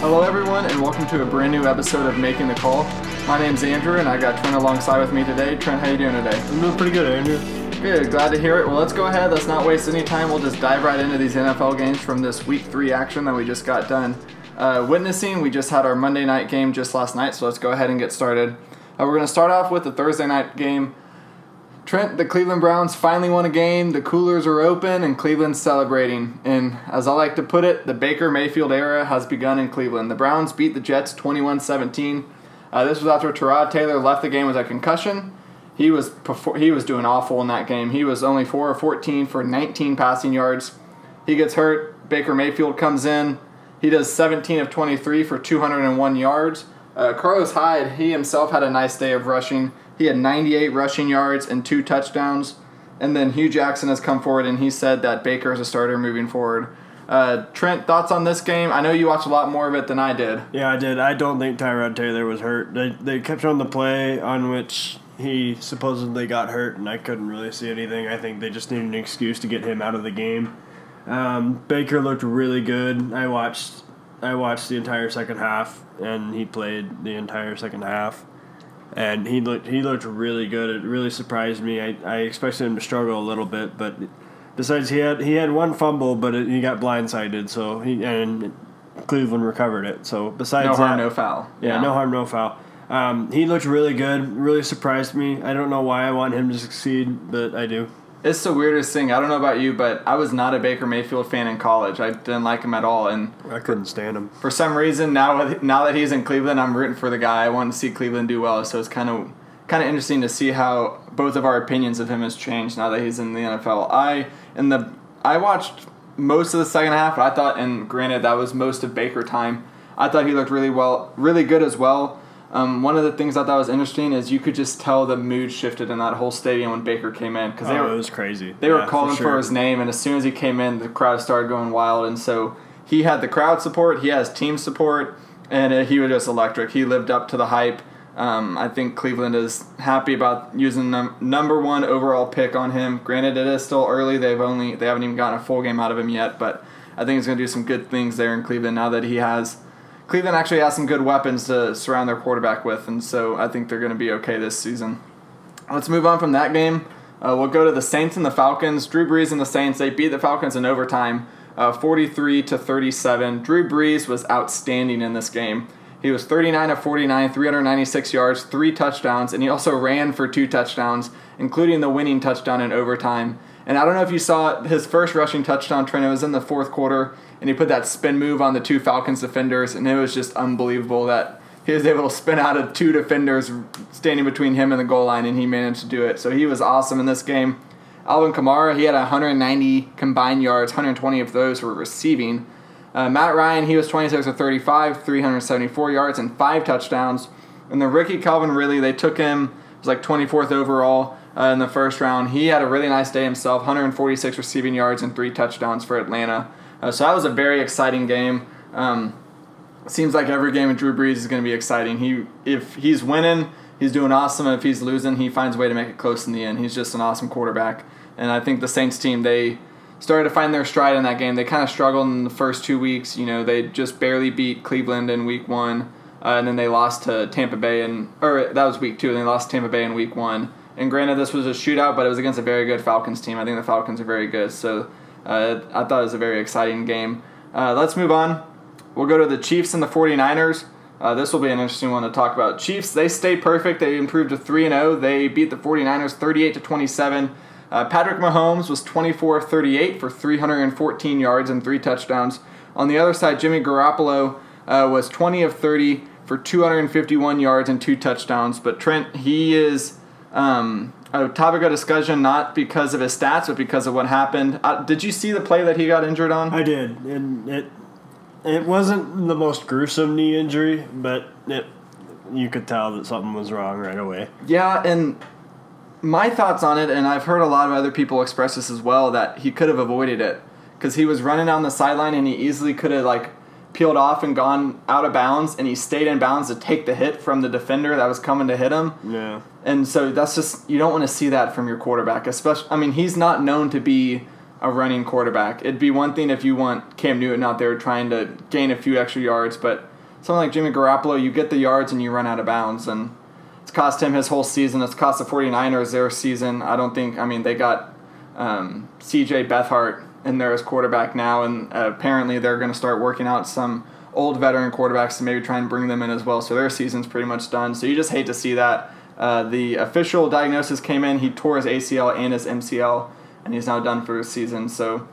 Hello, everyone, and welcome to a brand new episode of Making the Call. My name's Andrew, and I got Trent alongside with me today. Trent, how you doing today? I'm doing pretty good, Andrew. Good, glad to hear it. Well, let's go ahead. Let's not waste any time. We'll just dive right into these NFL games from this Week Three action that we just got done uh, witnessing. We just had our Monday night game just last night, so let's go ahead and get started. Uh, we're going to start off with the Thursday night game. Trent, the Cleveland Browns finally won a game. The coolers are open, and Cleveland's celebrating. And as I like to put it, the Baker Mayfield era has begun in Cleveland. The Browns beat the Jets 21 17. Uh, this was after Tyrod Taylor left the game with a concussion. He was he was doing awful in that game. He was only 4 or 14 for 19 passing yards. He gets hurt. Baker Mayfield comes in. He does 17 of 23 for 201 yards. Uh, Carlos Hyde, he himself had a nice day of rushing. He had 98 rushing yards and two touchdowns. And then Hue Jackson has come forward and he said that Baker is a starter moving forward. Uh, Trent, thoughts on this game? I know you watched a lot more of it than I did. Yeah, I did. I don't think Tyrod Taylor was hurt. They, they kept on the play on which he supposedly got hurt, and I couldn't really see anything. I think they just needed an excuse to get him out of the game. Um, Baker looked really good. I watched I watched the entire second half, and he played the entire second half, and he looked he looked really good. It really surprised me. I, I expected him to struggle a little bit, but besides he had he had one fumble, but it, he got blindsided. So he and Cleveland recovered it. So besides no harm, that, no foul. Yeah, yeah, no harm, no foul. Um, he looked really good. Really surprised me. I don't know why I want him to succeed, but I do. It's the weirdest thing. I don't know about you, but I was not a Baker Mayfield fan in college. I didn't like him at all, and I couldn't stand him. For some reason, now now that he's in Cleveland, I'm rooting for the guy. I want to see Cleveland do well. So it's kind of kind of interesting to see how both of our opinions of him has changed now that he's in the NFL. I in the I watched most of the second half. I thought, and granted, that was most of Baker time. I thought he looked really well, really good as well. Um, one of the things I thought was interesting is you could just tell the mood shifted in that whole stadium when Baker came in because oh, they were it was crazy. They yeah, were calling for, sure. for, his name, and as soon as he came in, the crowd started going wild. And so he had the crowd support, he has team support, and uh, he was just electric. He lived up to the hype. Um, I think Cleveland is happy about using num- number one overall pick on him. Granted, it is still early; they've only they haven't even gotten a full game out of him yet, but I think he's going to do some good things there in Cleveland now that he has Cleveland actually has some good weapons to surround their quarterback with, and so I think they're going to be okay this season. Let's move on from that game. Uh, we'll go to the Saints and the Falcons. Drew Brees and the Saints they beat the Falcons in overtime, uh, 43 to 37. Drew Brees was outstanding in this game. He was 39 of 49, 396 yards, three touchdowns, and he also ran for two touchdowns, including the winning touchdown in overtime. And I don't know if you saw his first rushing touchdown, Trent. It was in the fourth quarter and he put that spin move on the two Falcons defenders, and it was just unbelievable that he was able to spin out of two defenders standing between him and the goal line, and he managed to do it. So he was awesome in this game. Alvin Kamara, he had 190 combined yards, 120 of those were receiving. Uh, Matt Ryan, he was 26 of 35, 374 yards, and five touchdowns. And the rookie Calvin Ridley, they took him, was like 24th overall uh, in the first round. He had a really nice day himself, 146 receiving yards and three touchdowns for Atlanta. Uh, so that was a very exciting game. Um, seems like every game with Drew Brees is going to be exciting. He if he's winning, he's doing awesome. If he's losing, he finds a way to make it close in the end. He's just an awesome quarterback. And I think the Saints team they started to find their stride in that game. They kind of struggled in the first two weeks. You know, they just barely beat Cleveland in week one, uh, and then they lost to Tampa Bay and or that was week two. And they lost to Tampa Bay in week one. And granted, this was a shootout, but it was against a very good Falcons team. I think the Falcons are very good. So uh, I thought it was a very exciting game. Uh, let's move on. We'll go to the Chiefs and the 49ers. Uh, this will be an interesting one to talk about. Chiefs, they stayed perfect. They improved to 3 0. They beat the 49ers 38 to 27. Uh, Patrick Mahomes was 24 of 38 for 314 yards and three touchdowns. On the other side, Jimmy Garoppolo uh, was 20 of 30 for 251 yards and two touchdowns. But Trent, he is um, a topic of discussion not because of his stats, but because of what happened. Uh, did you see the play that he got injured on? I did, and it it wasn't the most gruesome knee injury, but it you could tell that something was wrong right away. Yeah, and my thoughts on it, and I've heard a lot of other people express this as well, that he could have avoided it because he was running down the sideline and he easily could have like peeled off and gone out of bounds, and he stayed in bounds to take the hit from the defender that was coming to hit him. Yeah. And so that's just you don't want to see that from your quarterback, especially. I mean, he's not known to be a running quarterback. It'd be one thing if you want Cam Newton out there trying to gain a few extra yards, but someone like Jimmy Garoppolo, you get the yards and you run out of bounds. And it's cost him his whole season. It's cost the 49ers their season. I don't think, I mean, they got um, CJ Beathard in there as quarterback now, and uh, apparently they're going to start working out some old veteran quarterbacks to maybe try and bring them in as well. So their season's pretty much done. So you just hate to see that. Uh, the official diagnosis came in. He tore his ACL and his MCL, and he's now done for the season. So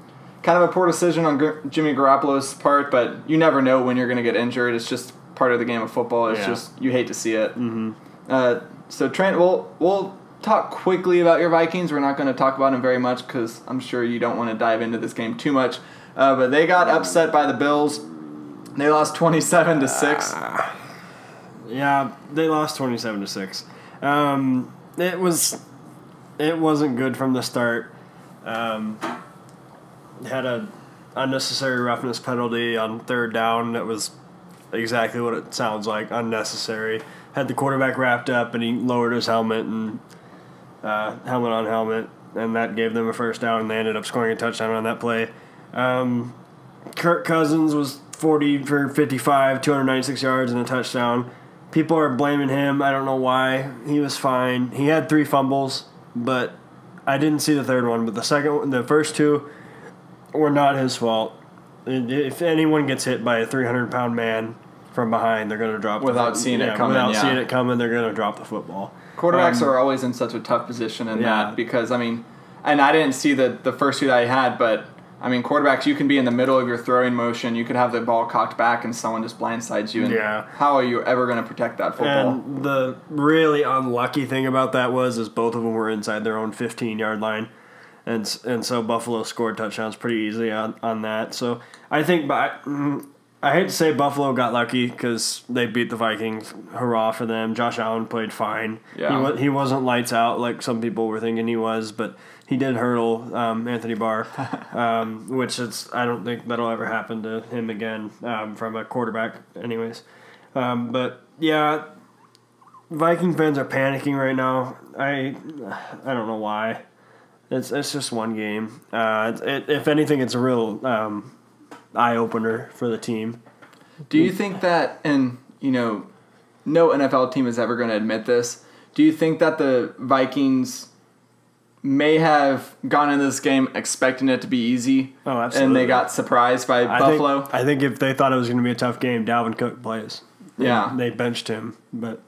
kind of a poor decision on G- Jimmy Garoppolo's part, but you never know when you're going to get injured. It's just part of the game of football. It's Yeah. just you hate to see it. Mm-hmm. Uh, so Trent, we'll we'll talk quickly about your Vikings. We're not going to talk about them very much because I'm sure you don't want to dive into this game too much. Uh, but they got upset by the Bills. They lost 27 to six. Yeah, they lost twenty seven to six. Um, it was, it wasn't good from the start. Um, had a unnecessary roughness penalty on third down. That was exactly what it sounds like, unnecessary. Had the quarterback wrapped up and he lowered his helmet and uh, helmet on helmet, and that gave them a first down. And they ended up scoring a touchdown on that play. Um, Kirk Cousins was 40 for 55, 296 yards and a touchdown. People are blaming him. I don't know why. He was fine. He had three fumbles, but I didn't see the third one. But the second, the first two were not his fault. If anyone gets hit by a 300 pound man from behind, they're going to drop Without fo- seeing it coming, Without yeah. seeing it coming, they're going to drop the football. Quarterbacks Um, are always in such a tough position in Yeah. that because I mean, and I didn't see the the first two that I had, but I mean, quarterbacks you can be in the middle of your throwing motion, you could have the ball cocked back, and someone just blindsides you. And Yeah. how are you ever going to protect that football? And the really unlucky thing about that was is both of them were inside their own 15 yard line, and and so Buffalo scored touchdowns pretty easily on, on that. So I think, mm, I hate to say Buffalo got lucky because they beat the Vikings. Hurrah for them! Josh Allen played fine. Yeah. he, wa- he wasn't lights out like some people were thinking he was, but he did hurdle um, Anthony Barr, um, which is I don't think that'll ever happen to him again um, from a quarterback, anyways. Um, but yeah, Viking fans are panicking right now. I I don't know why. It's it's just one game. Uh, it, if anything, it's a real um, eye opener for the team. Do you think that, and you know, no NFL team is ever going to admit this. Do you think that the Vikings may have gone into this game expecting it to be easy, Oh, and they got surprised by I Buffalo? Think, I think if they thought it was going to be a tough game, Dalvin Cook plays. Yeah. they benched him, but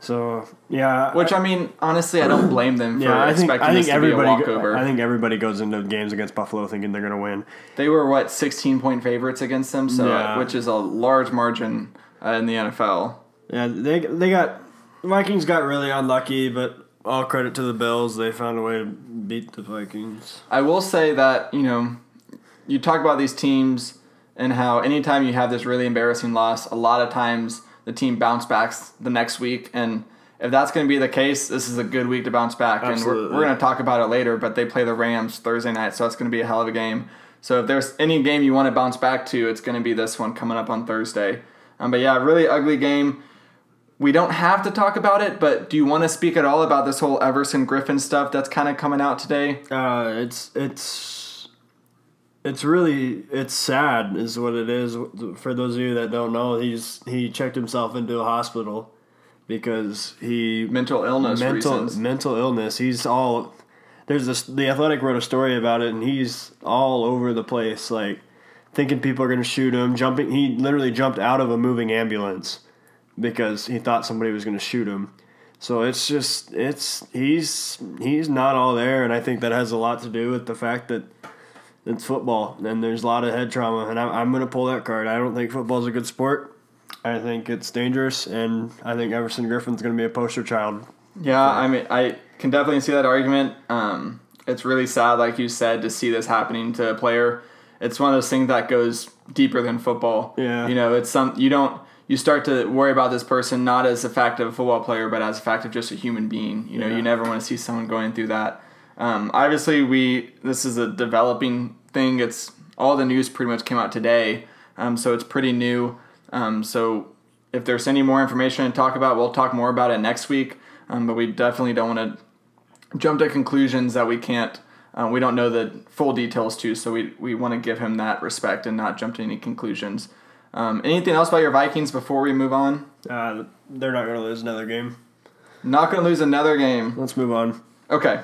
so yeah. Which I mean, honestly, I don't blame them for yeah, I think expecting I think this to be a everybody. walkover. I think everybody goes into games against Buffalo thinking they're going to win. they were what 16 point favorites against them, so Yeah. which is a large margin uh, in the NFL. Yeah, they they got Vikings got really unlucky, but all credit to the Bills. They found a way to beat the Vikings. I will say that you know, you talk about these teams and how anytime you have this really embarrassing loss, a lot of times the team bounce backs the next week, and if that's going to be the case, this is a good week to bounce back. And we're, Absolutely. we're going to talk about it later, but they play the Rams Thursday night, so it's going to be a hell of a game. So if there's any game you want to bounce back to, it's going to be this one coming up on Thursday. Um, but yeah, really ugly game. We don't have to talk about it, but do you want to speak at all about this whole Everson Griffen stuff that's kind of coming out today? Uh, it's it's it's really it's sad, is what it is. For those of you that don't know, he's he checked himself into a hospital because he Mental illness mental reasons. mental illness. He's all there's this. The Athletic wrote a story about it, and he's all over the place, like thinking people are going to shoot him. Jumping, he literally jumped out of a moving ambulance because he thought somebody was going to shoot him. So it's just it's he's he's not all there, and I think that has a lot to do with the fact that it's football and there's a lot of head trauma, and I'm, I'm going to pull that card. I don't think football's a good sport. I think it's dangerous, and I think Everson Griffen's going to be a poster child Yeah, I mean, I can definitely see that argument. Um, it's really sad, like you said, to see this happening to a player. It's one of those things that goes deeper than football. Yeah. You know, it's some you don't you start to worry about this person not as a fact of a football player, but as a fact of just a human being. You know, Yeah. you never want to see someone going through that. Um, obviously, we this is a developing thing. It's all the news pretty much came out today, um, so it's pretty new. Um, so if there's any more information to talk about, we'll talk more about it next week. Um, but we definitely don't want to jump to conclusions that we can't. Uh, we don't know the full details too, so we we want to give him that respect and not jump to any conclusions. Um, anything else about your Vikings before we move on? Uh, they're not going to lose another game. Not going to lose another game. Let's move on. Okay.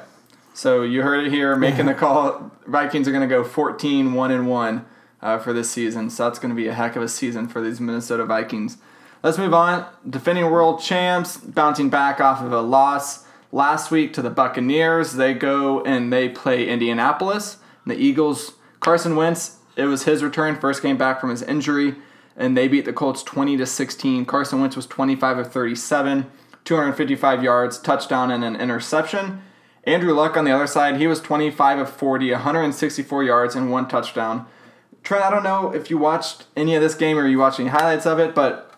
So you heard it here, making the call. Vikings are going to go 14 1 and 1 uh, for this season. So that's going to be a heck of a season for these Minnesota Vikings. Let's move on. Defending world champs, bouncing back off of a loss last week to the Buccaneers. They go and they play Indianapolis. The Eagles, Carson Wentz, it was his return, first game back from his injury, and they beat the Colts 20 to 16. Carson Wentz was 25 of 37, 255 yards, touchdown, and an interception. Andrew Luck on the other side, he was 25 of 40, 164 yards, and one touchdown. Trent, I don't know if you watched any of this game or you watching highlights of it, but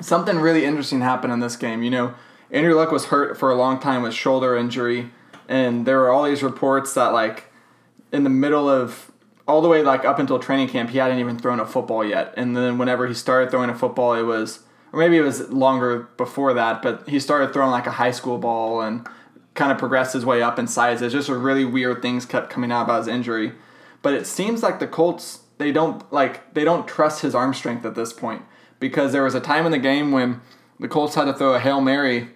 something really interesting happened in this game. You know, Andrew Luck was hurt for a long time with shoulder injury, and there were all these reports that like in the middle of all the way like up until training camp, he hadn't even thrown a football yet. And then whenever he started throwing a football, it was or maybe it was longer before that, but he started throwing like a high school ball and kind of progressed his way up in size. It's just really weird things kept coming out about his injury. But it seems like the Colts they don't like they don't trust his arm strength at this point because there was a time in the game when the Colts had to throw a Hail Mary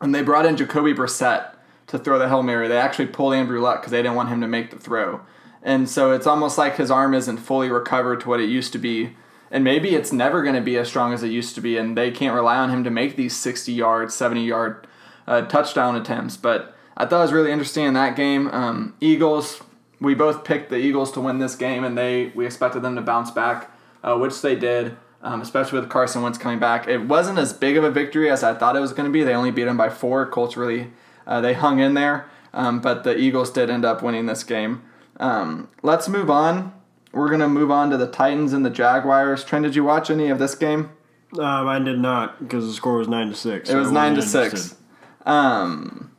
and they brought in Jacoby Brissett to throw the Hail Mary. They actually pulled Andrew Luck because they didn't want him to make the throw. And so it's almost like his arm isn't fully recovered to what it used to be. And maybe it's never going to be as strong as it used to be, and they can't rely on him to make these 60 yard, 70 yard uh, touchdown attempts. But I thought it was really interesting in that game. Um, Eagles, we both picked the Eagles to win this game, and they we expected them to bounce back, uh, which they did um, especially with Carson Wentz coming back. It wasn't as big of a victory as I thought it was going to be. They only beat them by four. Colts really uh, they hung in there, um, but the Eagles did end up winning this game. Um, let's move on. We're gonna move on to the Titans and the Jaguars. Trent, did you watch any of this game? Um, I did not because the score was nine to six. So it was nine to six. Um,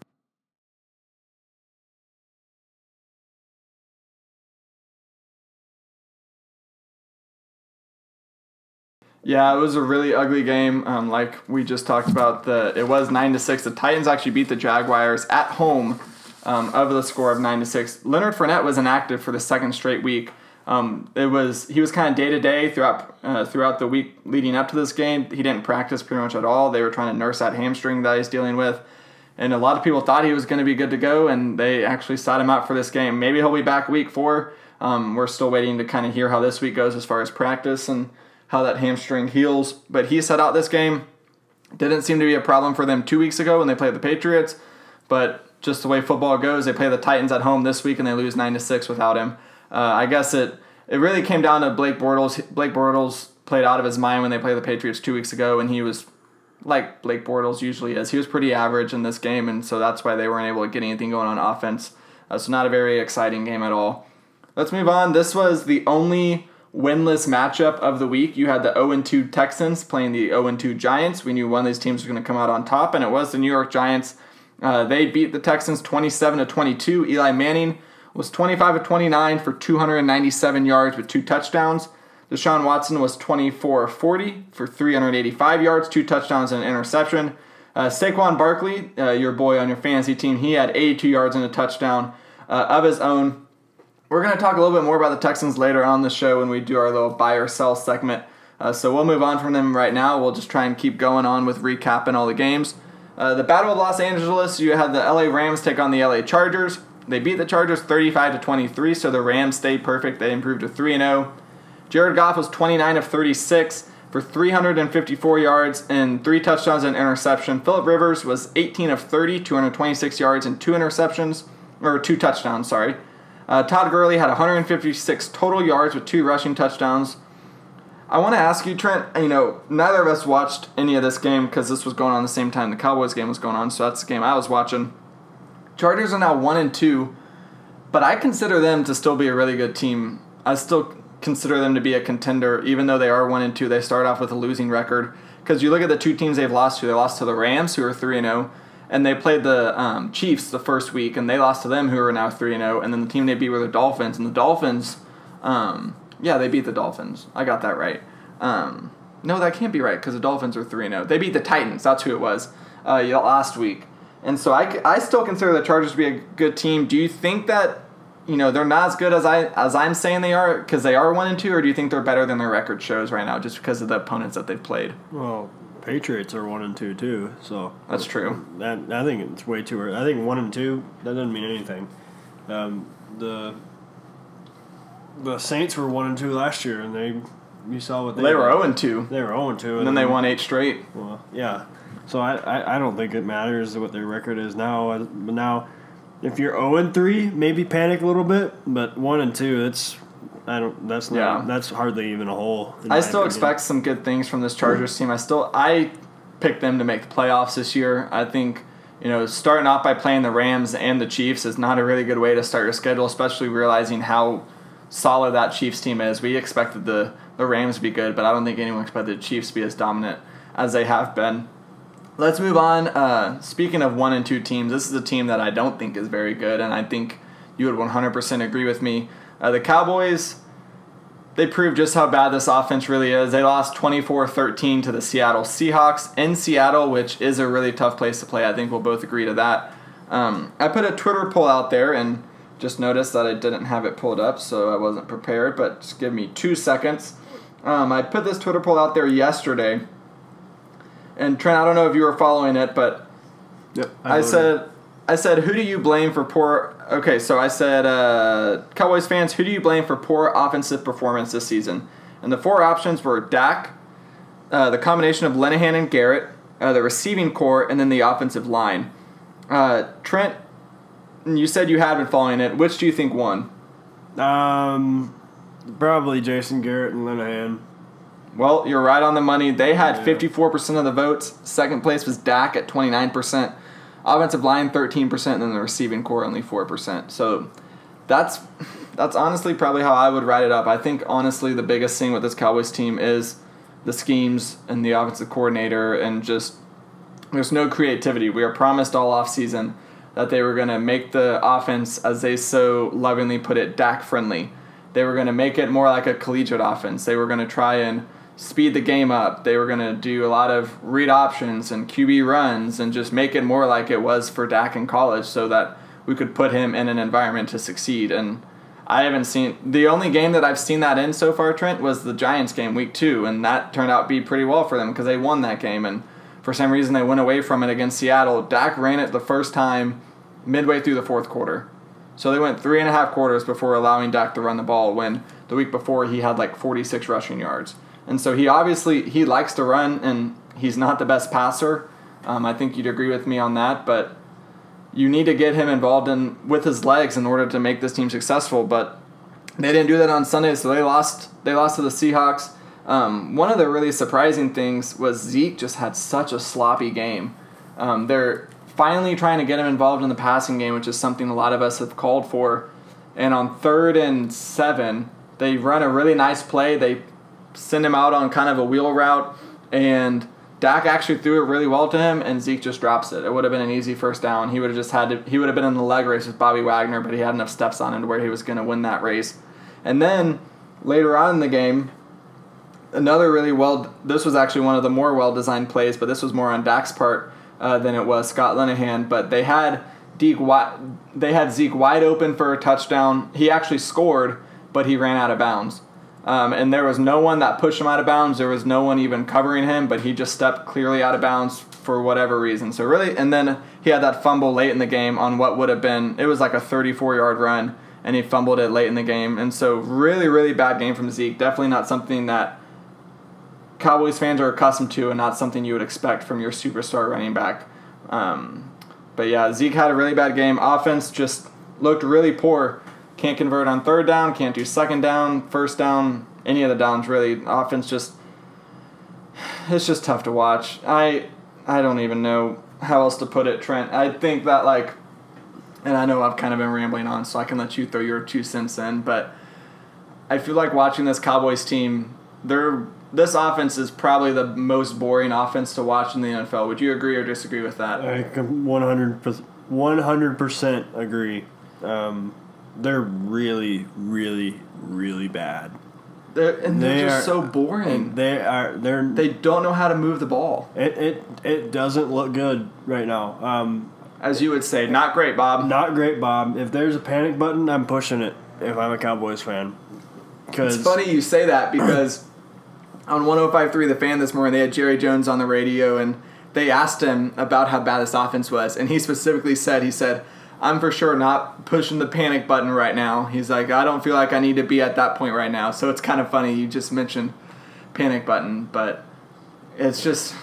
Yeah, it was a really ugly game. Um, like we just talked about, the it was nine to six. The Titans actually beat the Jaguars at home um, of the score of nine to six. Leonard Fournette was inactive for the second straight week. Um, it was he was kind of day to day throughout uh, throughout the week leading up to this game. He didn't practice pretty much at all. They were trying to nurse that hamstring that he's dealing with, and a lot of people thought he was going to be good to go, and they actually sat him out for this game. Maybe he'll be back week four. Um, we're still waiting to kind of hear how this week goes as far as practice and how that hamstring heals. But he set out this game. Didn't seem to be a problem for them two weeks ago when they played the Patriots. But just the way football goes, they play the Titans at home this week and they lose nine to six without him. Uh, I guess it it really came down to Blake Bortles. Blake Bortles played out of his mind when they played the Patriots two weeks ago, and he was like Blake Bortles usually is. He was pretty average in this game, and so that's why they weren't able to get anything going on offense. Uh, so not a very exciting game at all. Let's move on. This was the only winless matchup of the week. You had the 0 2 Texans playing the 0 2 Giants. We knew one of these teams was going to come out on top, and it was the New York Giants. Uh, they beat the Texans 27 to 22. Eli Manning was 25 of 29 for 297 yards with two touchdowns. Deshaun Watson was 24 of 40 for 385 yards, two touchdowns, and an interception. Uh, Saquon Barkley, uh, your boy on your fantasy team, he had 82 yards and a touchdown uh, of his own. We're going to talk a little bit more about the Texans later on the show when we do our little buy or sell segment. Uh, so we'll move on from them right now. We'll just try and keep going on with recapping all the games. Uh, the Battle of Los Angeles, you had the LA Rams take on the LA Chargers. They beat the Chargers 35 to 23, so the Rams stayed perfect. They improved to 3 0. Jared Goff was 29 of 36 for 354 yards and three touchdowns and interception. Philip Rivers was 18 of 30, 226 yards and two interceptions, or two touchdowns, sorry. Uh, Todd Gurley had 156 total yards with two rushing touchdowns. I want to ask you, Trent. You know, neither of us watched any of this game because this was going on the same time the Cowboys game was going on, so that's the game I was watching. Chargers are now one and two, but I consider them to still be a really good team. I still consider them to be a contender, even though they are one and two. They start off with a losing record because you look at the two teams they've lost to. They lost to the Rams, who are three and zero, oh, and they played the um, Chiefs the first week, and they lost to them, who are now three and zero. Oh, and then the team they beat were the Dolphins, and the Dolphins, um, yeah, they beat the Dolphins. I got that right. Um, no, that can't be right because the Dolphins are three and zero. Oh. They beat the Titans. That's who it was uh, last week. And so I, I still consider the Chargers to be a good team. Do you think that you know they're not as good as I as I'm saying they are because they are one and two, or do you think they're better than their record shows right now just because of the opponents that they've played? Well, Patriots are one and two too, so That's true. that I think it's way too early. I think one and two that doesn't mean anything. Um, the the Saints were one and two last year, and they you saw what they They were zero and two, They were zero and two, and then they won eight straight. Well, yeah. So I, I, I don't think it matters what their record is now. But now, if you're zero and three, maybe panic a little bit. But one and two, it's I don't. That's not. Yeah. That's hardly even a hole. I still opinion. expect some good things from this Chargers team. I still I picked them to make the playoffs this year. I think you know starting off by playing the Rams and the Chiefs is not a really good way to start your schedule, especially realizing how solid that Chiefs team is. We expected the the Rams to be good, but I don't think anyone expected the Chiefs to be as dominant as they have been. Let's move on. Uh, speaking of one and two teams, this is a team that I don't think is very good, and I think you would 100% agree with me. Uh, the Cowboys, they proved just how bad this offense really is. They lost 24 13 to the Seattle Seahawks in Seattle, which is a really tough place to play. I think we'll both agree to that. Um, I put a Twitter poll out there and just noticed that I didn't have it pulled up, so I wasn't prepared, but just give me two seconds. Um, I put this Twitter poll out there yesterday. And Trent, I don't know if you were following it, but Yep. I voted. said, I said, who do you blame for poor? Okay, so I said, uh, Cowboys fans, who do you blame for poor offensive performance this season? And the four options were Dak, uh, the combination of Linehan and Garrett, uh, the receiving corps, and then the offensive line. Uh, Trent, you said you had been following it. Which do you think won? Um, probably Jason Garrett and Linehan. Well, you're right on the money. They had Yeah. 54% of the votes. Second place was Dak at 29%. Offensive line 13%, and then the receiving corps only 4%. So that's that's honestly probably how I would write it up. I think honestly the biggest thing with this Cowboys team is the schemes and the offensive coordinator and just there's no creativity. We are promised all offseason that they were going to make the offense, as they so lovingly put it, Dak friendly. They were going to make it more like a collegiate offense. They were going to try and speed the game up. They were going to do a lot of read options and QB runs and just make it more like it was for Dak in college so that we could put him in an environment to succeed. And I haven't seen the only game that I've seen that in so far, Trent, was the Giants game week two, and that turned out to be pretty well for them because they won that game. And for some reason, they went away from it against Seattle. Dak ran it the first time midway through the fourth quarter. So they went three and a half quarters before allowing Dak to run the ball when the week before he had like 46 rushing yards. And so he obviously he likes to run and he's not the best passer. Um, I think you'd agree with me on that, but you need to get him involved in with his legs in order to make this team successful. But they didn't do that on Sunday, so they lost. They lost to the Seahawks. Um, one of the really surprising things was Zeke just had such a sloppy game. Um, they're finally trying to get him involved in the passing game, which is something a lot of us have called for. And on third and seven, they run a really nice play. They send him out on kind of a wheel route, and Dak actually threw it really well to him, and Zeke just drops it. It would have been an easy first down. He would have just had to. He would have been in the leg race with Bobby Wagner, but he had enough steps on him to where he was going to win that race. And then later on in the game, another really well. This was actually one of the more well designed plays, but this was more on Dak's part uh, than it was Scott Linehan. But they had Zeke they had Zeke wide open for a touchdown. He actually scored, but he ran out of bounds. Um, and there was no one that pushed him out of bounds. There was no one even covering him, but he just stepped clearly out of bounds for whatever reason. So really, and then he had that fumble late in the game on what would have been it was like a 34 yard run, and he fumbled it late in the game. And so really, really bad game from Zeke. Definitely not something that Cowboys fans are accustomed to, and not something you would expect from your superstar running back. Um, but yeah, Zeke had a really bad game. Offense just looked really poor. Can't convert on third down, can't do second down, first down, any of the downs really. Offense just it's just tough to watch. I I don't even know how else to put it, Trent. I think that like and I know I've kind of been rambling on, so I can let you throw your two cents in, but I feel like watching this Cowboys team, they're this offense is probably the most boring offense to watch in the NFL. Would you agree or disagree with that? I can 100 percent agree. Um, they're really, really, really bad. They're, and they're They just are- so boring. They are. They're. They don't know how to move the ball. It, it it doesn't look good right now. Um, as you would say. Not great, Bob. Not great, Bob. If there's a panic button, I'm pushing it. If I'm a Cowboys fan, because It's funny you say that because on 105.3 The Fan this morning, they had Jerry Jones on the radio and they asked him about how bad this offense was. And he specifically said, he said, I'm for sure not pushing the panic button right now. He's like, I don't feel like I need to be at that point right now. So it's kind of funny you just mentioned panic button, but it's just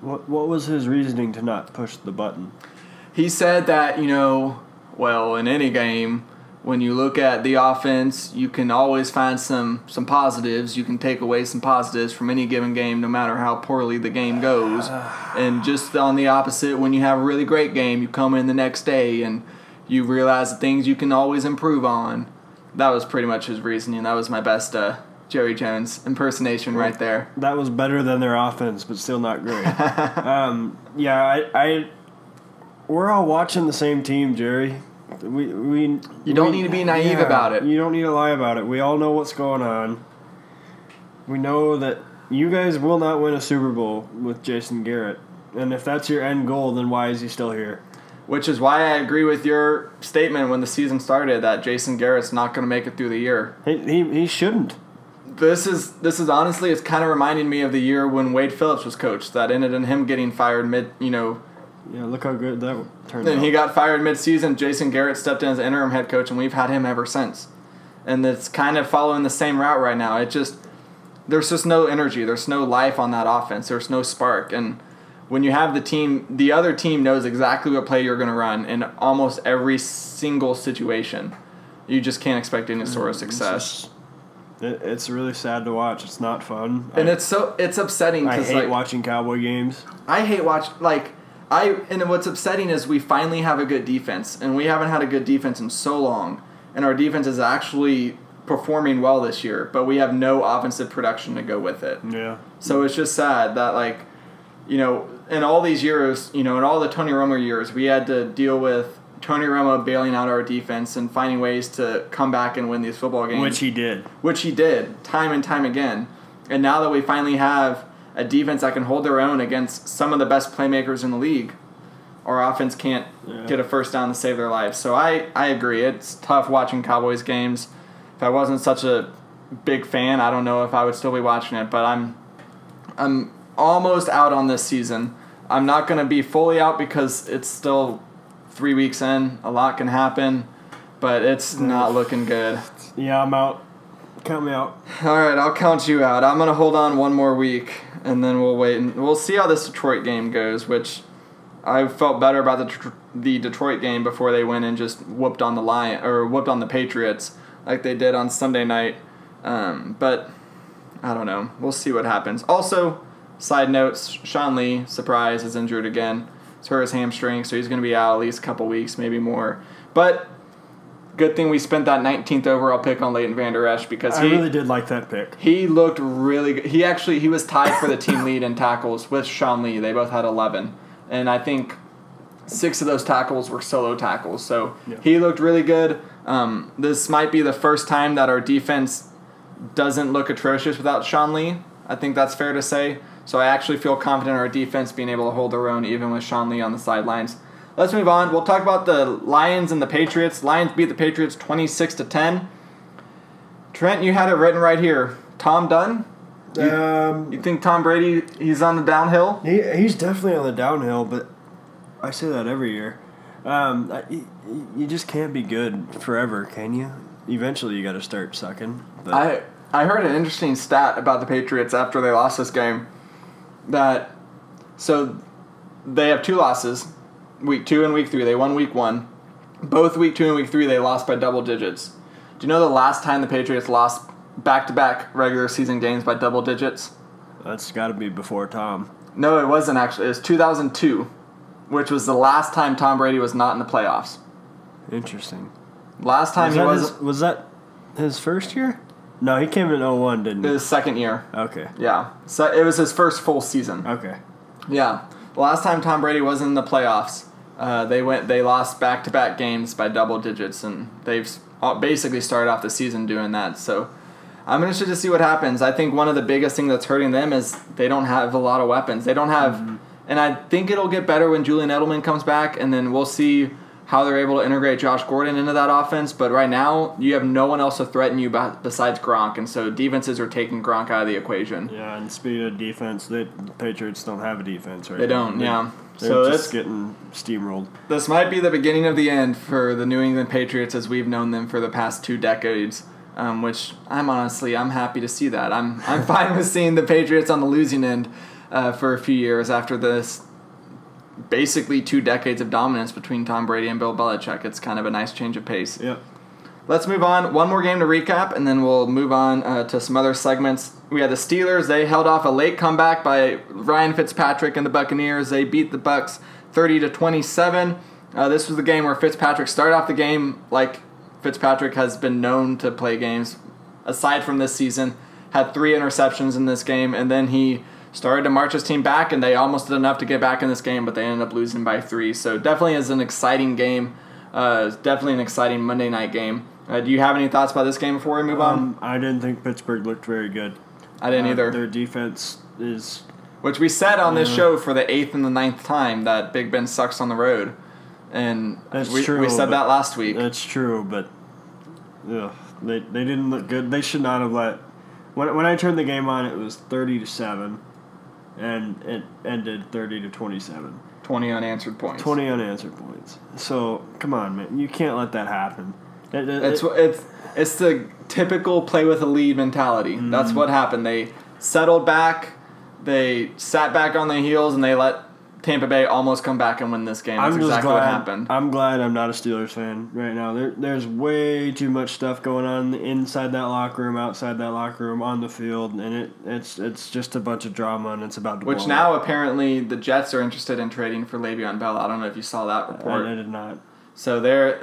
What what was his reasoning to not push the button? he said that you know well in any game when you look at the offense you can always find some some positives you can take away some positives from any given game no matter how poorly the game goes and just on the opposite when you have a really great game you come in the next day and you realize the things you can always improve on that was pretty much his reasoning that was my best uh, jerry jones impersonation right there That was better than their offense, but still not great. um, yeah, I, I, we're all watching the same team, Jerry. We we You don't need to be naive about it. You don't need to lie about it. We all know what's going on. We know that you guys will not win a Super Bowl with Jason Garrett, and if that's your end goal, then why is he still here? Which is why I agree with your statement when the season started that Jason Garrett's not going to make it through the year. He he, he shouldn't. This is this is honestly it's kind of reminding me of the year when Wade Phillips was coached that ended in him getting fired mid, you know, Yeah, look how good that turned then out. he got fired mid-season. Jason Garrett stepped in as interim head coach and we've had him ever since. And it's kind of following the same route right now. It just there's just no energy. There's no life on that offense. There's no spark and when you have the team, the other team knows exactly what play you're going to run in almost every single situation. You just can't expect any sort of mm, It's success. just- it, it's really sad to watch. It's not fun. And I, it's so it's upsetting I hate like watching Cowboy games. I hate watch like I and what's upsetting is we finally have a good defense and we haven't had a good defense in so long and our defense is actually performing well this year but we have no offensive production to go with it. Yeah. So it's just sad that like you know in all these years, you know, in all the Tony Romo years, we had to deal with Tony Romo bailing out our defense and finding ways to come back and win these football games Which he did. which he did time and time again. And now that we finally have a defense that can hold their own against some of the best playmakers in the league, our offense can't Yeah. get a first down to save their lives. So I, I agree. It's tough watching Cowboys games. If I wasn't such a big fan, I don't know if I would still be watching it, but I'm I'm almost out on this season. I'm not going to be fully out because it's still 3 weeks in. A lot can happen, but it's not looking good. Yeah, I'm out. Count me out. All right, I'll count you out. I'm gonna hold on one more week, and then we'll wait and we'll see how this Detroit game goes. Which I felt better about the the Detroit game before they went and just whooped on the Lion or whooped on the Patriots like they did on Sunday night. Um, but I don't know. We'll see what happens. Also, side notes: Sean Lee, surprise, is injured again. It's hurt his hamstring, so he's gonna be out at least a couple weeks, maybe more. But good thing we spent that 19th overall pick on Leighton Vander Esch because I he really did like that pick. he looked really good. He actually he was tied for the team lead in tackles with Sean Lee. They both had 11. And I think six of those tackles were solo tackles. So Yeah. he looked really good. Um, this might be the first time that our defense doesn't look atrocious without Sean Lee. I think that's fair to say. So I actually feel confident in our defense being able to hold their own even with Sean Lee on the sidelines. Let's move on. We'll talk about the Lions and the Patriots. Lions beat the Patriots 26 to 10. Trent, you had it written right here. Tom Dunn? Um, You think Tom Brady he's on the downhill? he, he's definitely on the downhill, but I say that every year. Um, I, you, you just can't be good forever, can you? Eventually, you got to start sucking. But I I heard an interesting stat about the Patriots after they lost this game. That so they have two losses, week two and week three. They won week one. Both week two and week three they lost by double digits. Do you know the last time the Patriots lost back to back regular season games by double digits? that's got to be before Tom. No, it wasn't actually. It was 2002, which was the last time Tom Brady was not in the playoffs. Interesting. Last time Was he was his, was that his first year? No, he came in 01, didn't he? his second year. Okay. Yeah, so it was his first full season. Okay. Yeah, the last time Tom Brady was in the playoffs, uh, they went they lost back to back games by double digits, and they've uh, basically started off the season doing that. So I'm interested to see what happens. I think one of the biggest things that's hurting them is they don't have a lot of weapons. They don't have And I think it'll get better when Julian Edelman comes back, and then we'll see how they're able to integrate Josh Gordon into that offense. But right now, you have no one else to threaten you besides Gronk, and so defenses are taking Gronk out of the equation. Yeah, and speaking of defense, they, the Patriots don't have a defense right They don't, yeah. They're So just getting steamrolled. this might be the beginning of the end for the New England Patriots as we've known them for the past two decades. Um, which I'm honestly I'm happy to see that. I'm I'm fine with seeing the Patriots on the losing end uh, for a few years after this basically two decades of dominance between Tom Brady and Bill Belichick. It's kind of a nice change of pace. Yep. Let's move on. One more game to recap, and then we'll move on uh, to some other segments. We had the Steelers. They held off a late comeback by Ryan Fitzpatrick and the Buccaneers. They beat the Bucs 30 to 27. Uh, this was the game where Fitzpatrick started off the game like Fitzpatrick has been known to play games. Aside from this season, had three interceptions in this game, and then he started to march his team back, and they almost did enough to get back in this game, but they ended up losing by three. So definitely is an exciting game. Uh, definitely an exciting Monday night game. Uh, do you have any thoughts about this game before we move on? Um, I didn't think Pittsburgh looked very good. I didn't Uh, either. Their defense is Which we said on this show for the eighth and the ninth time that Big Ben sucks on the road, and That's we, true, we said that last week. That's true, but ugh, they they didn't look good. They should not have let. When when I turned the game on, it was thirty to seven, and it ended thirty to twenty seven. Twenty unanswered points. Twenty unanswered points. So come on, man, you can't let that happen. It- it- It's it- it's it's the typical play with a lead mentality. That's Mm. what happened. They settled back, they sat back on their heels, and they let Tampa Bay almost come back and win this game. That's I'm just exactly glad. what happened. I'm glad I'm not a Steelers fan right now. There, there's way too much stuff going on inside that locker room, outside that locker room, on the field, and it it's it's just a bunch of drama, and it's about to Which now apparently the Jets are interested in trading for Le'Veon Bell. I don't know if you saw that report. I, I did not. So they're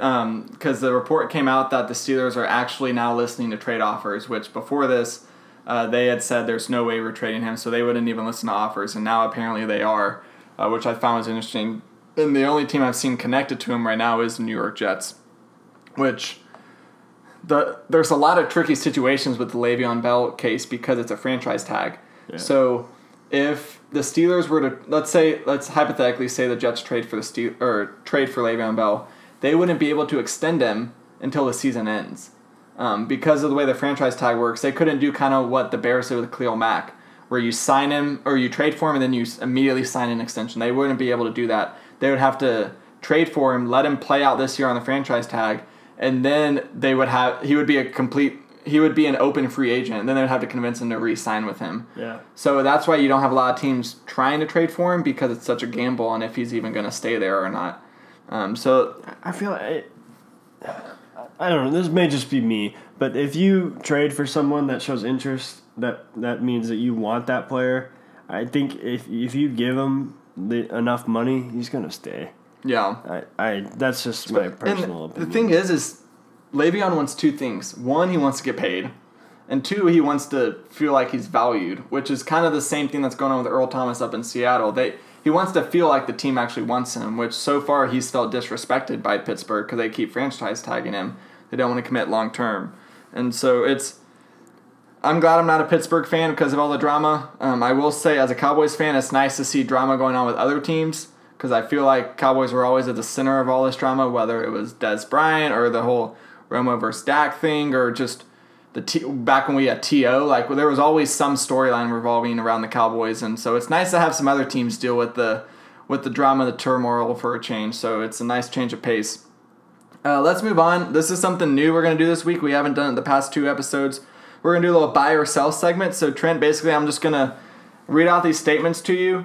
because the report came out that the Steelers are actually now listening to trade offers, which before this uh, they had said there's no way we're trading him, so they wouldn't even listen to offers, and now apparently they are, uh, which I found was interesting. And the only team I've seen connected to him right now is the New York Jets, which the there's a lot of tricky situations with the Le'Veon Bell case because it's a franchise tag. Yeah. So if the Steelers were to let's say let's hypothetically say the Jets trade for the Steel or trade for Le'Veon Bell, they wouldn't be able to extend him until the season ends. Um, because of the way the franchise tag works, they couldn't do kind of what the Bears did with Khalil Mack, where you sign him or you trade for him and then you immediately sign an extension. They wouldn't be able to do that. They would have to trade for him, let him play out this year on the franchise tag, and then they would have he would be a complete he would be an open free agent. And then they would have to convince him to re-sign with him. Yeah. So that's why you don't have a lot of teams trying to trade for him because it's such a gamble on if he's even going to stay there or not. Um, so I feel like I don't know. This may just be me, but if you trade for someone that shows interest, that that means that you want that player. I think if if you give him the, enough money, he's gonna stay. yeah, I, I that's just my personal opinion. the thing is, is Le'Veon wants two things. One, he wants to get paid, and two, he wants to feel like he's valued, which is kind of the same thing that's going on with Earl Thomas up in Seattle. They he wants to feel like the team actually wants him, which so far he's felt disrespected by Pittsburgh because they keep franchise tagging him. They don't want to commit long term, and so it's. I'm glad I'm not a Pittsburgh fan because of all the drama. Um, I will say, as a Cowboys fan, it's nice to see drama going on with other teams because I feel like Cowboys were always at the center of all this drama, whether it was Dez Bryant or the whole Romo versus Dak thing, or just the T- back when we had To. Like there was always some storyline revolving around the Cowboys, and so it's nice to have some other teams deal with the with the drama, the turmoil for a change. So it's a nice change of pace. Uh, let's move on. This is something new we're going to do this week. We haven't done it the past two episodes. We're going to do a little buy or sell segment. So, Trent, basically, I'm just going to read out these statements to you,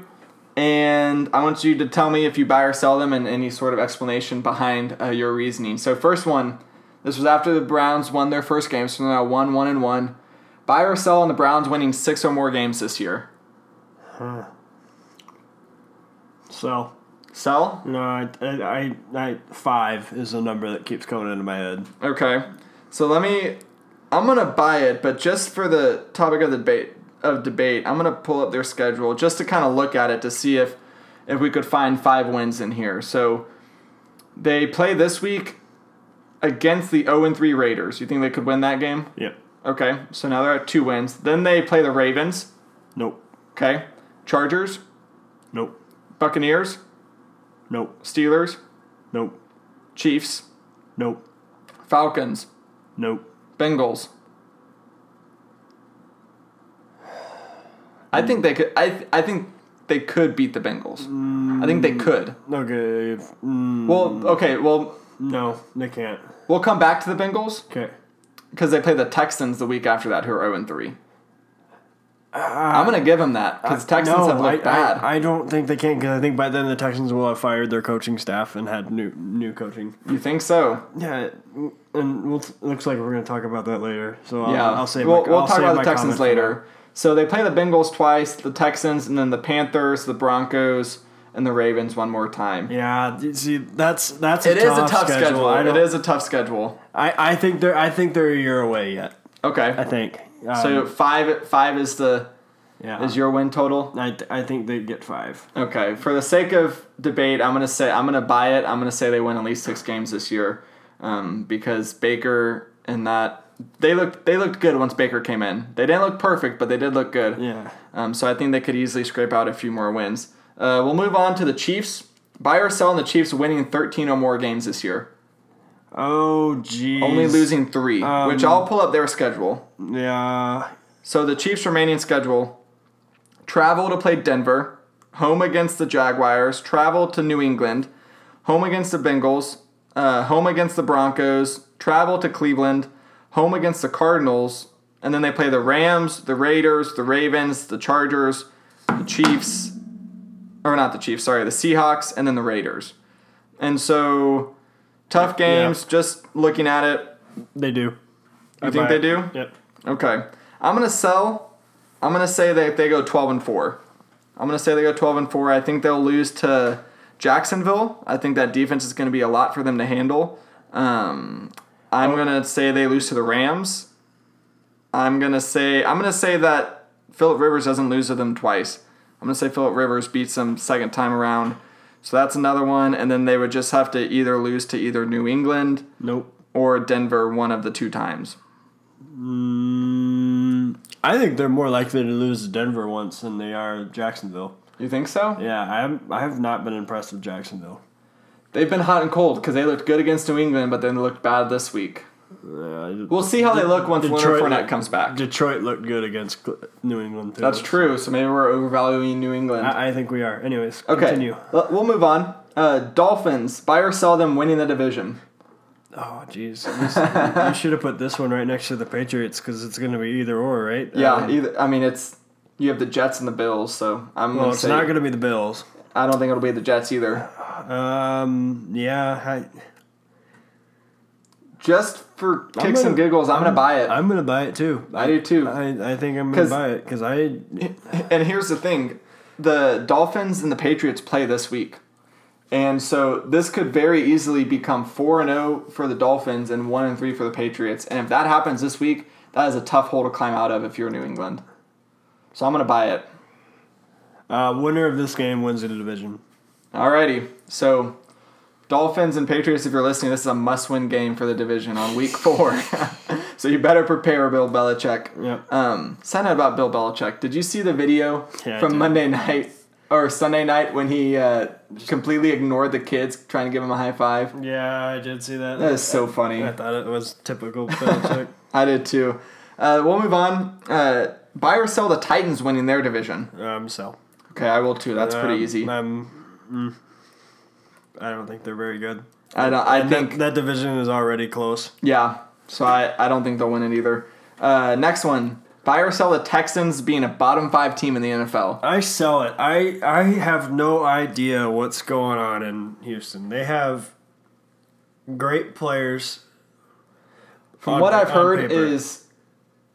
and I want you to tell me if you buy or sell them and any sort of explanation behind uh, your reasoning. So, first one this was after the Browns won their first game, so they're now 1 1 and 1. Buy or sell on the Browns winning six or more games this year? so Sell? no, I, I, I, I five is the number that keeps coming into my head. Okay. So let me I'm going to buy it, but just for the topic of the debate of debate, I'm going to pull up their schedule just to kind of look at it to see if if we could find 5 wins in here. So they play this week against the 0 3 Raiders. You think they could win that game? Yep. Okay. So now they're at 2 wins. Then they play the Ravens, Nope. okay? Chargers, Nope. Buccaneers, Nope. Steelers, Nope. Chiefs, Nope. Falcons, Nope. Bengals. I think they could. I I think they could beat the Bengals. I think they could. Okay. Mm, Well, okay. Well, no, they can't. we'll come back to the Bengals Okay. because they play the Texans the week after that, who are zero and three. I'm gonna give them that because Texans Uh, no, have looked I, bad. I, I don't think they can because I think by then the Texans will have fired their coaching staff and had new new coaching. you think so? Yeah, and we'll, looks like we're going to talk about that later. So I'll, Yeah, I'll say we'll, my, we'll I'll talk about the Texans later. So they play the Bengals twice, the Texans, and then the Panthers, the Broncos, and the Ravens one more time. Yeah, see, that's that's a It is tough a tough schedule. I, It a tough schedule. I, I think they're I think they're a year away yet. Okay. I think. Um, so five five is the yeah, is your win total. I, I think they get five. Okay. For the sake of debate, I'm gonna say I'm gonna buy it. I'm gonna say they win at least six games this year, um, because Baker and that they looked they looked good once Baker came in. They didn't look perfect, but they did look good. Yeah. Um, so I think they could easily scrape out a few more wins. Uh, we'll move on to the Chiefs. Buy or sell on the Chiefs winning 13 or more games this year. Oh, geez. Only losing three, Um, which I'll pull up their schedule. Yeah. So the Chiefs' remaining schedule travel to play Denver, home against the Jaguars, travel to New England, home against the Bengals, uh, home against the Broncos, travel to Cleveland, home against the Cardinals, and then they play the Rams, the Raiders, the Ravens, the Chargers, the Chiefs, or not the Chiefs, sorry, the Seahawks, and then the Raiders. And so, tough games, just looking at it. They do. You think they do? Yep. Okay. I'm gonna sell. I'm gonna say that they go 12 and four. I'm gonna say they go 12 and four. I think they'll lose to Jacksonville. I think that defense is gonna be a lot for them to handle. Um, I'm gonna say they lose to the Rams. I'm gonna say I'm gonna say that Philip Rivers doesn't lose to them twice. I'm gonna say Philip Rivers beats them second time around. So that's another one, and then they would just have to either lose to either New England Nope. or Denver one of the two times. Mm, I think they're more likely to lose to Denver once than they are Jacksonville. You think so? Yeah, I have, I have not been impressed with Jacksonville. They've been hot and cold because they looked good against New England, but then they looked bad this week. Uh, We'll see how they look once Leonard Detroit Fournette comes back. Detroit looked good against New England too. That's true. So maybe we're overvaluing New England. I, I think we are. Anyways, okay, continue. We'll move on. Uh, Dolphins buy or sell them winning the division. Oh, jeez. You, you should have put this one right next to the Patriots because it's going to be either or, right? Yeah, Um, either. I mean, it's you have the Jets and the Bills, so I'm well, gonna it's say not going to be the Bills. I don't think it'll be the Jets either. Um, yeah, I, Just for kicks gonna- and giggles, I'm, gonna buy it. I'm going to buy it too. I do too. I, I think I'm gonna buy it because I. and here's the thing the Dolphins and the Patriots play this week. And so this could very easily become 4 and 0 for the Dolphins and 1 and 3 for the Patriots. And if that happens this week, that is a tough hole to climb out of if you're New England. So I'm going to buy it. Uh, winner of this game wins the division. Alrighty. So Dolphins and Patriots, if you're listening, this is a must-win game for the division on week 4. so you better prepare, Bill Belichick. Yep. Um, side note about Bill Belichick. Did you see the video Yeah, from. Monday night or Sunday night when he uh, completely ignored the kids trying to give him a high five? Yeah, I did see that. That is so funny. I thought it was typical Belichick. I did too. Uh, we'll move on. Uh, buy or sell the Titans winning their division. um, so. Okay, I will too. That's pretty Um, easy. Um, mm, I don't think they're very good. I don't, I And think that, that division is already close. yeah. So I, I don't think they'll win it either. Uh, next one. Buy or sell the Texans being a bottom five team in the NFL. I sell it. I I have no idea what's going on in Houston. They have great players. From what I've heard is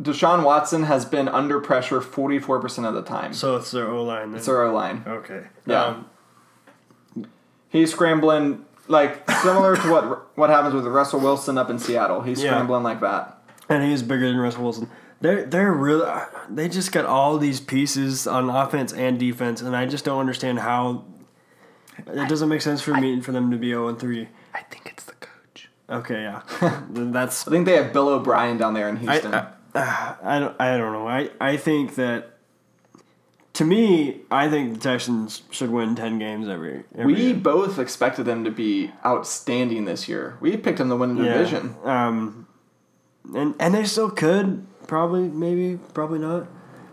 Deshaun Watson has been under pressure 44% of the time. so it's their O line. It's their O line. Okay. Yeah. Um, He's scrambling like similar to what what happens with Russell Wilson up in Seattle. He's Yeah. scrambling like that. and he's bigger than Russell Wilson. They're they're really they just got all these pieces on offense and defense, and I just don't understand how. It doesn't make sense for me for them to be zero and three. I think it's the coach. Okay, yeah, that's I think they have Bill O'Brien down there in Houston. I, I don't I don't know. I I think that to me, I think the Texans should win ten games every. every We year. both expected them to be outstanding this year. We picked them to win the division. Um, and and they still could probably maybe probably not.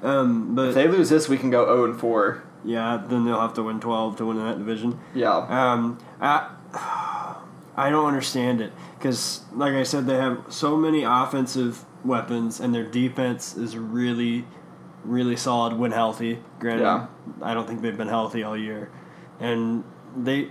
Um, but If they lose this, we can go 0 and 4. yeah, then they'll have to win twelve to win that division. Yeah. Um, I I don't understand it because, like I said, they have so many offensive weapons, and their defense is really, really solid when healthy. Granted, Yeah. I don't think they've been healthy all year, and they.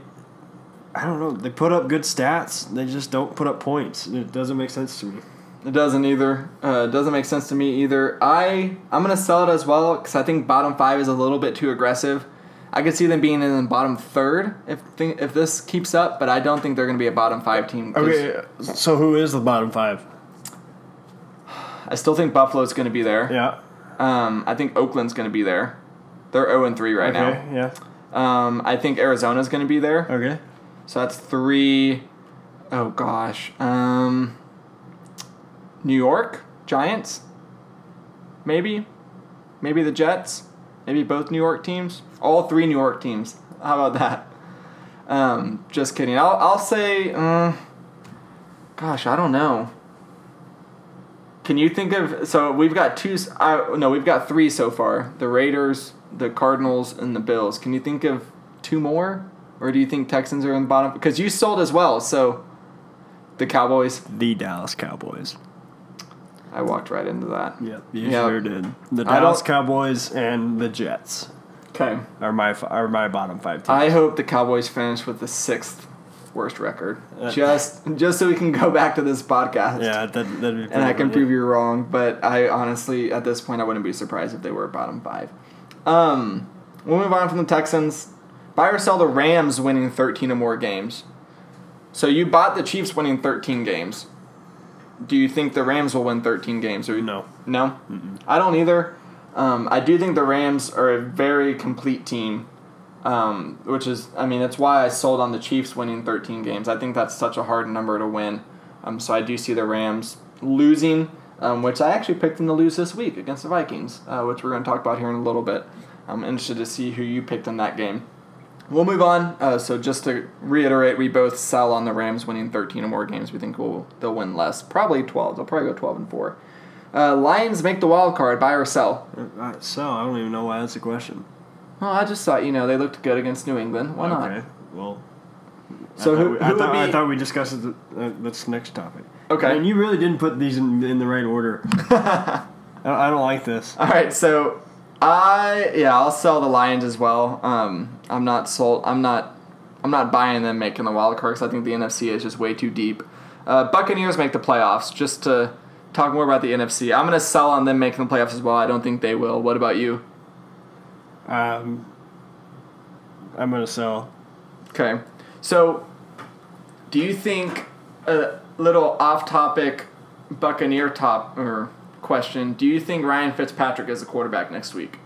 I don't know. They put up good stats. They just don't put up points. It doesn't make sense to me. It doesn't either. Uh, it doesn't make sense to me either. I I'm gonna sell it as well because I think bottom five is a little bit too aggressive. I could see them being in the bottom third if thing, if this keeps up, but I don't think they're gonna be a bottom five team. Okay, so who is the bottom five? I still think Buffalo's gonna be there. Yeah. Um, I think Oakland's gonna be there. They're 0 and 3 right okay. Yeah. now. Um, I think Arizona's gonna be there. Okay. So that's three oh gosh. Um, New York Giants, maybe, maybe the Jets, maybe both New York teams, all three New York teams. How about that? Um, just kidding. I'll I'll say, uh, gosh, I don't know. Can you think of so we've got two? Uh, no, we've got three so far. The Raiders, the Cardinals, and the Bills. Can you think of two more, or do you think Texans are in the bottom? Because you sold as well. So the Cowboys. The Dallas Cowboys. I walked right into that. Yep, you Yeah. sure did. The Dallas Cowboys and the Jets Okay. are my are my bottom five teams. I hope the Cowboys finish with the sixth worst record, Uh, just just so we can go back to this podcast. yeah, that that'd be and I can funny. prove you wrong. But I honestly, at this point, I wouldn't be surprised if they were bottom five. Um, we'll move on from the Texans. Buy or sell the Rams winning 13 or more games. So you bought the Chiefs winning 13 games. Do you think the Rams will win 13 games? Or No. no, I don't either. Um, I do think the Rams are a very complete team, um, which is, I mean, that's why I sold on the Chiefs winning 13 games. I think that's such a hard number to win. Um, so I do see the Rams losing, um, which I actually picked them to lose this week against the Vikings, uh, which we're going to talk about here in a little bit. I'm interested to see who you picked in that game. We'll move on. Uh, so just to reiterate, we both sell on the Rams winning 13 or more games. We think we'll, they'll win less, probably 12. They'll probably go 12 and four. Uh, Lions make the wild card. Buy or sell? Uh, so I don't even know why that's a question. Well, I just thought you know they looked good against New England. Why not? Okay, well. So I thought who- we, who I thought, I thought we discussed it. Uh, that's the next topic. Okay. And you really didn't put these in, in the right order. I, I don't like this. All right, so I yeah I'll sell the Lions as well. Um, I'm not sold. I'm not. I'm not buying them making the wild card because I think the NFC is just way too deep. Uh, Buccaneers make the playoffs. Just to talk more about the NFC, I'm gonna sell on them making the playoffs as well. I don't think they will. What about you? Um, I'm gonna sell. Okay. So, do you think a little off-topic Buccaneer top or question? Do you think Ryan Fitzpatrick is a quarterback next week?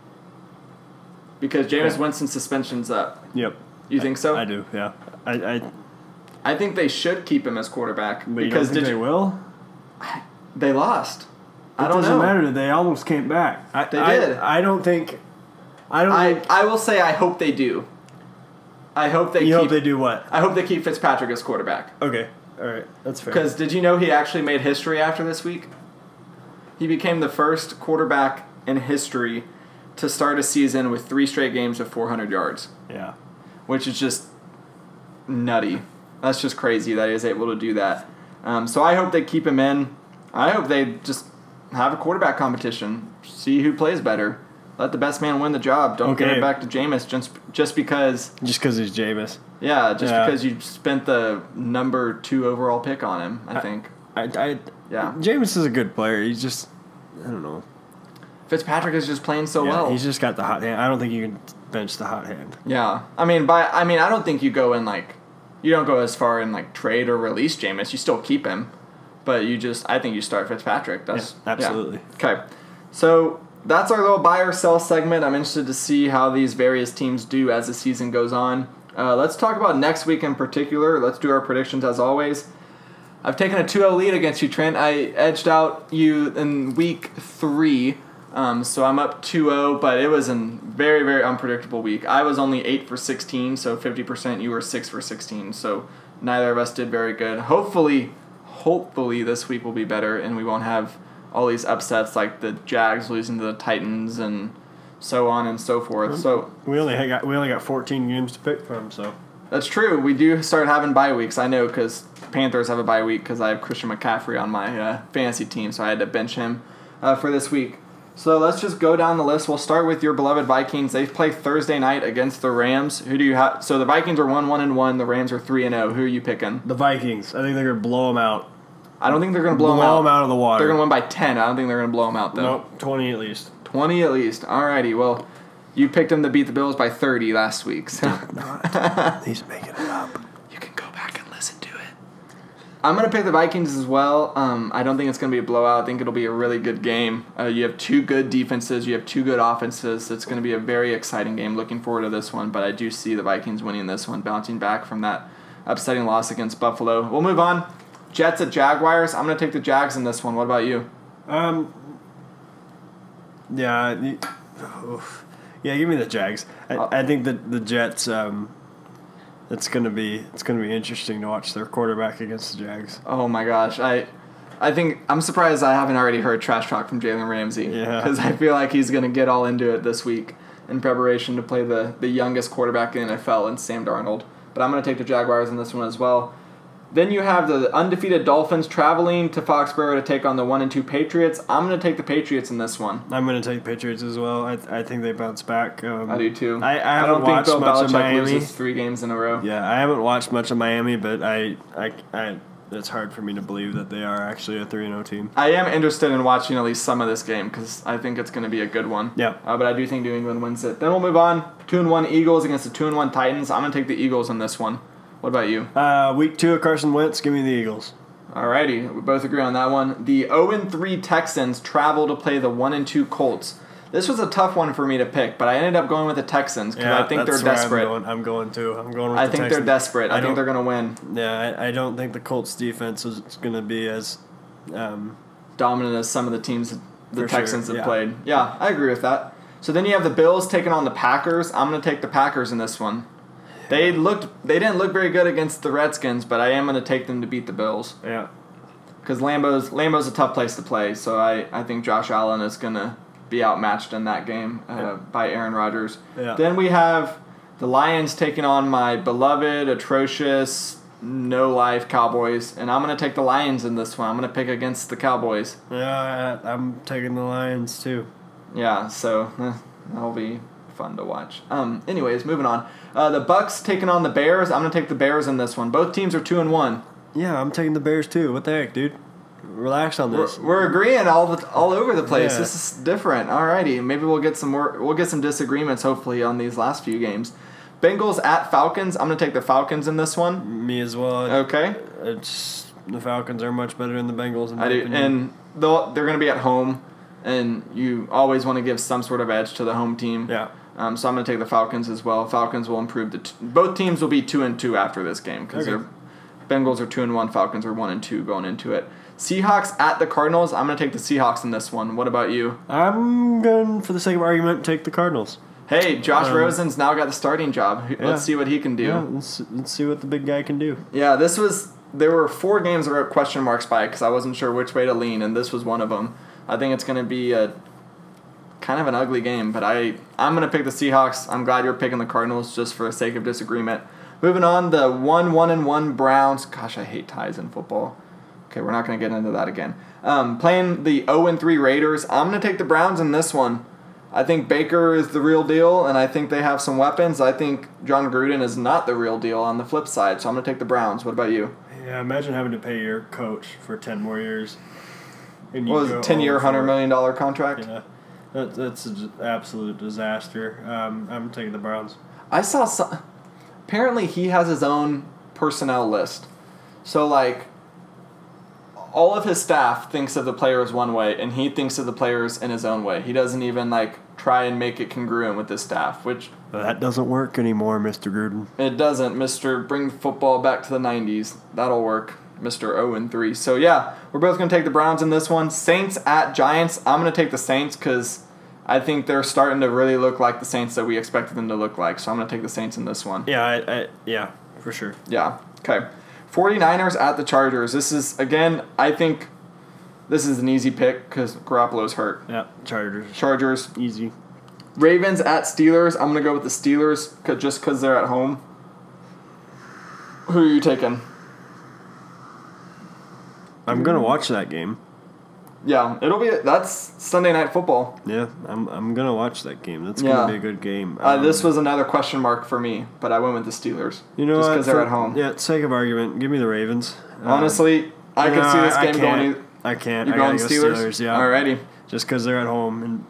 Because Jameis Yeah. Winston's suspension's up. Yep. You think so? I do. Yeah. I. I I think they should keep him as quarterback but you because don't think did they you- will? they lost. I don't doesn't know. matter. They almost came back. I, They I- did. I don't think. I don't. I I will say I hope they do. I hope they you keep. hope they do what? I hope they keep Fitzpatrick as quarterback. Okay. All right. That's fair. Because did you know he actually made history after this week? He became the first quarterback in history to start a season with three straight games of 400 yards, Yeah. which is just nutty. That's just crazy that he was able to do that. Um, so I hope they keep him in. I hope they just have a quarterback competition, see who plays better. Let the best man win the job. Don't give it back to Jameis just just because. Just because he's Jameis. Yeah, just Yeah. because you spent the number two overall pick on him. I think. I. I Yeah. Jameis is a good player. He's just. I don't know. Fitzpatrick is just playing so yeah, well. He's just got the hot hand. I don't think you can bench the hot hand. yeah, I mean, by I mean, I don't think you go in like, you don't go as far in like trade or release Jameis. You still keep him, but you just I think you start Fitzpatrick. That's Yeah, absolutely. Okay, so that's our little buy or sell segment. I'm interested to see how these various teams do as the season goes on. Uh, let's talk about next week in particular. Let's do our predictions as always. I've taken a 2-0 lead against you, Trent. I edged out you in week three. Um, so I'm up 2-0, but it was a very very unpredictable week. I was only eight for 16, so 50%. You were six for 16, so neither of us did very good. Hopefully, hopefully this week will be better, and we won't have all these upsets like the Jags losing to the Titans and so on and so forth. So We only got we only got 14 games to pick from, so that's true. We do start having bye weeks. I know because Panthers have a bye week because I have Christian McCaffrey on my uh, fantasy team, so I had to bench him uh, for this week. So let's just go down the list. We'll start with your beloved Vikings. They play Thursday night against the Rams. Who do you have? So the Vikings are one one and one. The Rams are three and zero. Who are you picking? the Vikings. I think they're gonna blow them out. I don't think they're going to blow, Blow, them out. them out of the water. They're going to win by ten. I don't think they're going to blow them out though. Nope, 20 at least. Twenty at least. Alrighty. Well, you picked them to beat the Bills by thirty last week. So. He's making it up. You can go back and listen to it. I'm gonna pick the Vikings as well. Um, I don't think it's gonna be a blowout. I think it'll be a really good game. Uh, you have two good defenses. You have two good offenses. It's gonna be a very exciting game. Looking forward to this one. But I do see the Vikings winning this one, bouncing back from that upsetting loss against Buffalo. We'll move on. Jets at Jaguars. I'm gonna take the Jags in this one. What about you? Um. Yeah. Yeah, give me the Jags. I, Uh, I think that the Jets. Um, it's gonna be it's gonna be interesting to watch their quarterback against the Jags. Oh my gosh, I, I think I'm surprised I haven't already heard trash talk from Jalen Ramsey. Yeah. Because I feel like he's gonna get all into it this week in preparation to play the the youngest quarterback in the NFL and Sam Darnold. But I'm gonna take the Jaguars in this one as well. Then you have the undefeated Dolphins traveling to Foxborough to take on the one and two Patriots. I'm gonna take the Patriots in this one. I'm gonna take Patriots as well. I, I think they bounce back. Um, I do too. I, I haven't don't think watched Bill much of Miami. loses three games in a row. Yeah, I haven't watched much of Miami, but I, I, I it's hard for me to believe that they are actually a three and zero team. I am interested in watching at least some of this game because I think it's going to be a good one. Yeah. Uh, but I do think New England wins it. Then we'll move on. Two and one Eagles against the two and one Titans. I'm going to take the Eagles in this one. What about you? Uh, week two of Carson Wentz. Give me the Eagles. Alrighty, we both agree on that one. The 0 and 3 Texans travel to play the 1 and 2 Colts. This was a tough one for me to pick, but I ended up going with the Texans because I think they're desperate. I'm going, I'm going to. I'm going with I the think Texans. they're desperate. I, I think they're going to win. Yeah, I, I don't think the Colts defense is going to be as. Um, Dominant as some of the teams that the For sure, Texans have yeah. played. Yeah, I agree with that. So then you have the Bills taking on the Packers. I'm going to take the Packers in this one. They looked they didn't look very good against the Redskins, but I am going to take them to beat the Bills. yeah. because Lambo's Lambeau's a tough place to play. So I, I think Josh Allen is gonna be outmatched in that game uh, by Aaron Rodgers. Yeah. Then we have the Lions taking on my beloved, atrocious, no life Cowboys, and I'm gonna take the Lions in this one. I'm gonna pick against the Cowboys. Yeah, I, I'm taking the Lions too. Yeah, so eh, that'll be fun to watch. Um, anyways, moving on. Uh, the Bucs taking on the Bears. I'm gonna take the Bears in this one. Both teams are two and one. Yeah, I'm taking the Bears too. What the heck, dude? Relax on We're, this. we're agreeing all the, all over the place. Yeah. This is different. Alrighty, maybe we'll get some more. We'll get some disagreements hopefully on these last few games. Bengals at Falcons. I'm gonna take the Falcons in this one. Me as well. Okay, It's the Falcons are much better than the Bengals. I do, opinion. and they're gonna be at home, and you always want to give some sort of edge to the home team. yeah, Um, so I'm gonna take the Falcons as well. Falcons will improve. The t- both teams will be two and two after this game because Okay. Bengals are two and one. Falcons are one and two going into it. Seahawks at the Cardinals. I'm gonna take the Seahawks in this one. What about you? I'm going for the sake of argument take the Cardinals. Hey, Josh Um, Rosen's now got the starting job. Yeah. Let's see what he can do. Yeah, Yeah, let's, let's see what the big guy can do. Yeah, this was. There were four games that were question marks by because I wasn't sure which way to lean, and this was one of them. I think it's going to be a kind of an ugly game, but I I'm going to pick the Seahawks. I'm glad you're picking the Cardinals just for the sake of disagreement. Moving on, the one one and one Browns. Gosh, I hate ties in football. Okay, we're not going to get into that again. Um, playing the 0 and 3 Raiders. I'm going to take the Browns in this one. I think Baker is the real deal, and I think they have some weapons. I think Jon Gruden is not the real deal on the flip side, so I'm going to take the Browns. What about you? Yeah, imagine having to pay your coach for ten more years. And What was it, 10 year, all for $100 contract? Yeah, that, that's an absolute disaster. Um, I'm taking the Browns. I saw some. Apparently, he has his own personnel list. So, like, all of his staff thinks of the players one way, and he thinks of the players in his own way. He doesn't even, like, try and make it congruent with his staff, which that doesn't work anymore, Mr. Gruden. It doesn't, Mister. Bring football back to the '90s. That'll work, Mister. Zero and three. So yeah, we're both gonna take the Browns in this one. Saints at Giants. I'm gonna take the Saints because I think they're starting to really look like the Saints that we expected them to look like. So I'm going to take the Saints in this one. Yeah, I, I, yeah, for sure. Yeah. Okay. 49ers at the Chargers. This is, again, I think this is an easy pick because Garoppolo's hurt. Yeah, Chargers. Chargers. Easy. Ravens at Steelers. I'm going to go with the Steelers 'cause- just because they're at home. Who are you taking? I'm gonna watch that game. Yeah, it'll be that's Sunday night football. Yeah, I'm, I'm gonna watch that game. That's gonna be a good game. Uh, Um, this was another question mark for me, but I went with the Steelers. you know just because they're at home. Yeah, sake of argument, give me the Ravens. Um, Honestly, I could no, see this I game going. can't. e- I can't. You I going go Steelers? Steelers? Yeah. Alrighty. Just because they're at home and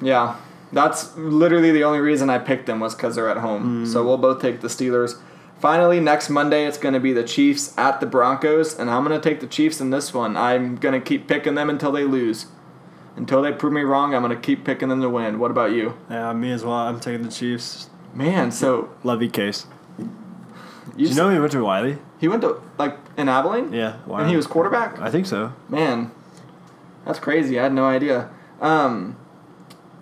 Yeah, that's literally the only reason I picked them was because they're at home. Hmm. So we'll both take the Steelers. Finally, next Monday it's going to be the Chiefs at the Broncos, and I'm going to take the Chiefs in this one. I'm going to keep picking them until they lose. Until they prove me wrong, I'm going to keep picking them to win. What about you? yeah, me as well. I'm taking the Chiefs. Man, so Lovey case. you, Did you know he went to Wylie? he went to like in Abilene, Yeah, Wylie. and he was quarterback. I think so. Man, that's crazy. I had no idea. Um,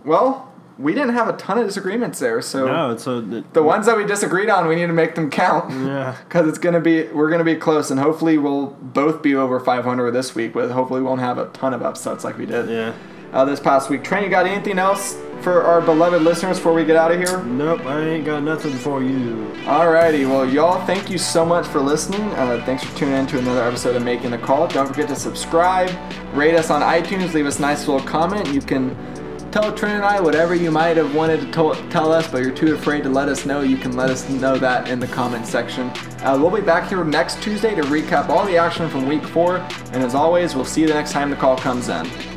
well, we didn't have a ton of disagreements there, so No, it's a. It, the ones that we disagreed on, we need to make them count. Yeah. Because it's gonna be, we're gonna be close, and hopefully we'll both be over 500 this week. With hopefully we won't have a ton of upsets like we did Yeah. uh, this past week. Trent, you got anything else for our beloved listeners before we get out of here? Nope, I ain't got nothing for you. Alrighty, well, y'all, thank you so much for listening. Uh, thanks for tuning in to another episode of Making the Call. Don't forget to subscribe, rate us on iTunes, leave us a nice little comment. You can tell Trent and I whatever you might have wanted to tell tell us, but you're too afraid to let us know. You can let us know that in the comment section. Uh, we'll be back here next Tuesday to recap all the action from week four. And as always, we'll see you the next time the call comes in.